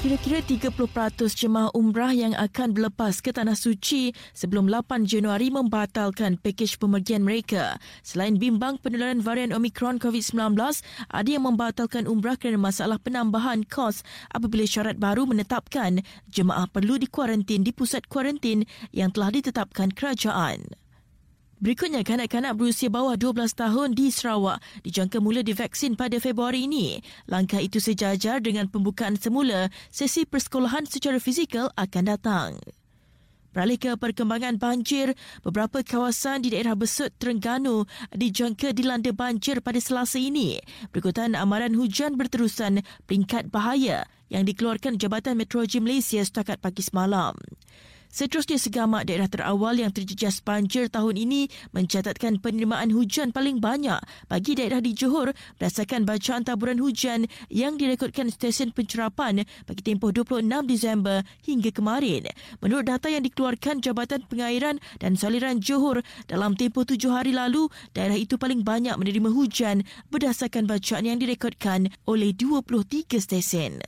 Kira-kira 30% jemaah umrah yang akan berlepas ke Tanah Suci sebelum 8 Januari membatalkan pakej pemergian mereka. Selain bimbang penularan varian Omicron COVID-19, ada yang membatalkan umrah kerana masalah penambahan kos apabila syarat baru menetapkan jemaah perlu dikuarantin di pusat kuarantin yang telah ditetapkan kerajaan. Berikutnya, kanak-kanak berusia bawah 12 tahun di Sarawak dijangka mula divaksin pada Februari ini. Langkah itu sejajar dengan pembukaan semula sesi persekolahan secara fizikal akan datang. Beralih ke perkembangan banjir, beberapa kawasan di daerah Besut, Terengganu dijangka dilanda banjir pada selasa ini berikutan amaran hujan berterusan peringkat bahaya yang dikeluarkan Jabatan Meteorologi Malaysia setakat pagi semalam. Seterusnya segamak daerah terawal yang terjejas banjir tahun ini mencatatkan penerimaan hujan paling banyak bagi daerah di Johor berdasarkan bacaan taburan hujan yang direkodkan stesen pencerapan bagi tempoh 26 Disember hingga kemarin. Menurut data yang dikeluarkan Jabatan Pengairan dan Saliran Johor dalam tempoh tujuh hari lalu, daerah itu paling banyak menerima hujan berdasarkan bacaan yang direkodkan oleh 23 stesen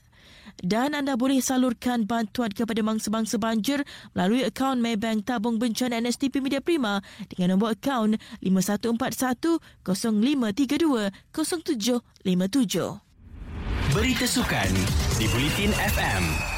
dan anda boleh salurkan bantuan kepada mangsa-mangsa banjir melalui akaun Maybank Tabung Bencana NSTP Media Prima dengan nombor akaun 5141 0532 0757. Berita Sukan di Bulletin FM.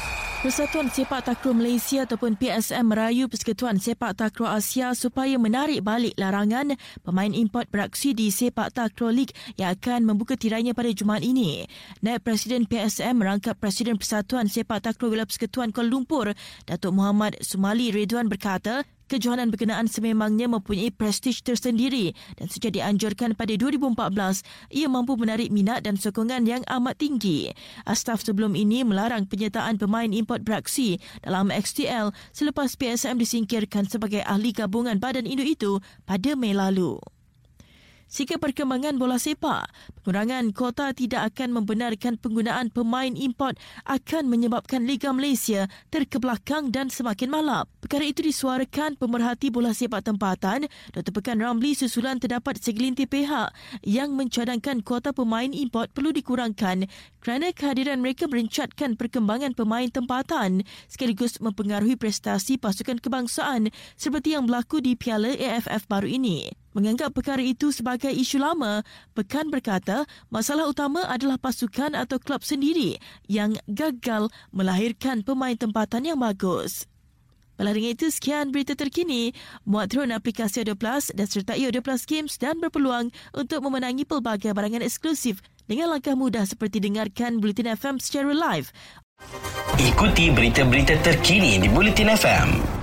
Persatuan Sepak Takraw Malaysia ataupun PSM merayu Persekutuan Sepak Takraw Asia supaya menarik balik larangan pemain import beraksi di Sepak Takraw League yang akan membuka tirainya pada Jumaat ini. Naib Presiden PSM merangkap Presiden Persatuan Sepak Takraw Wilayah Persekutuan Kuala Lumpur, Datuk Muhammad Sumali Ridwan berkata, Kejohanan berkenaan sememangnya mempunyai prestij tersendiri dan sejak dianjurkan pada 2014, ia mampu menarik minat dan sokongan yang amat tinggi. Astaf sebelum ini melarang penyertaan pemain import beraksi dalam XTL selepas PSM disingkirkan sebagai ahli gabungan badan induk itu pada Mei lalu. Sikap perkembangan bola sepak, pengurangan kota tidak akan membenarkan penggunaan pemain import akan menyebabkan Liga Malaysia terkebelakang dan semakin malap. Perkara itu disuarakan pemerhati bola sepak tempatan, Dr. Pekan Ramli susulan terdapat segelintir pihak yang mencadangkan kota pemain import perlu dikurangkan kerana kehadiran mereka merencatkan perkembangan pemain tempatan sekaligus mempengaruhi prestasi pasukan kebangsaan seperti yang berlaku di Piala AFF baru ini. Menganggap perkara itu sebagai isu lama, Pekan berkata masalah utama adalah pasukan atau klub sendiri yang gagal melahirkan pemain tempatan yang bagus. Dengan itu, sekian berita terkini. Muat turun aplikasi Audio Plus dan sertai Audio Plus Games dan berpeluang untuk memenangi pelbagai barangan eksklusif dengan langkah mudah seperti dengarkan Bulletin FM secara live. Ikuti berita-berita terkini di Bulletin FM.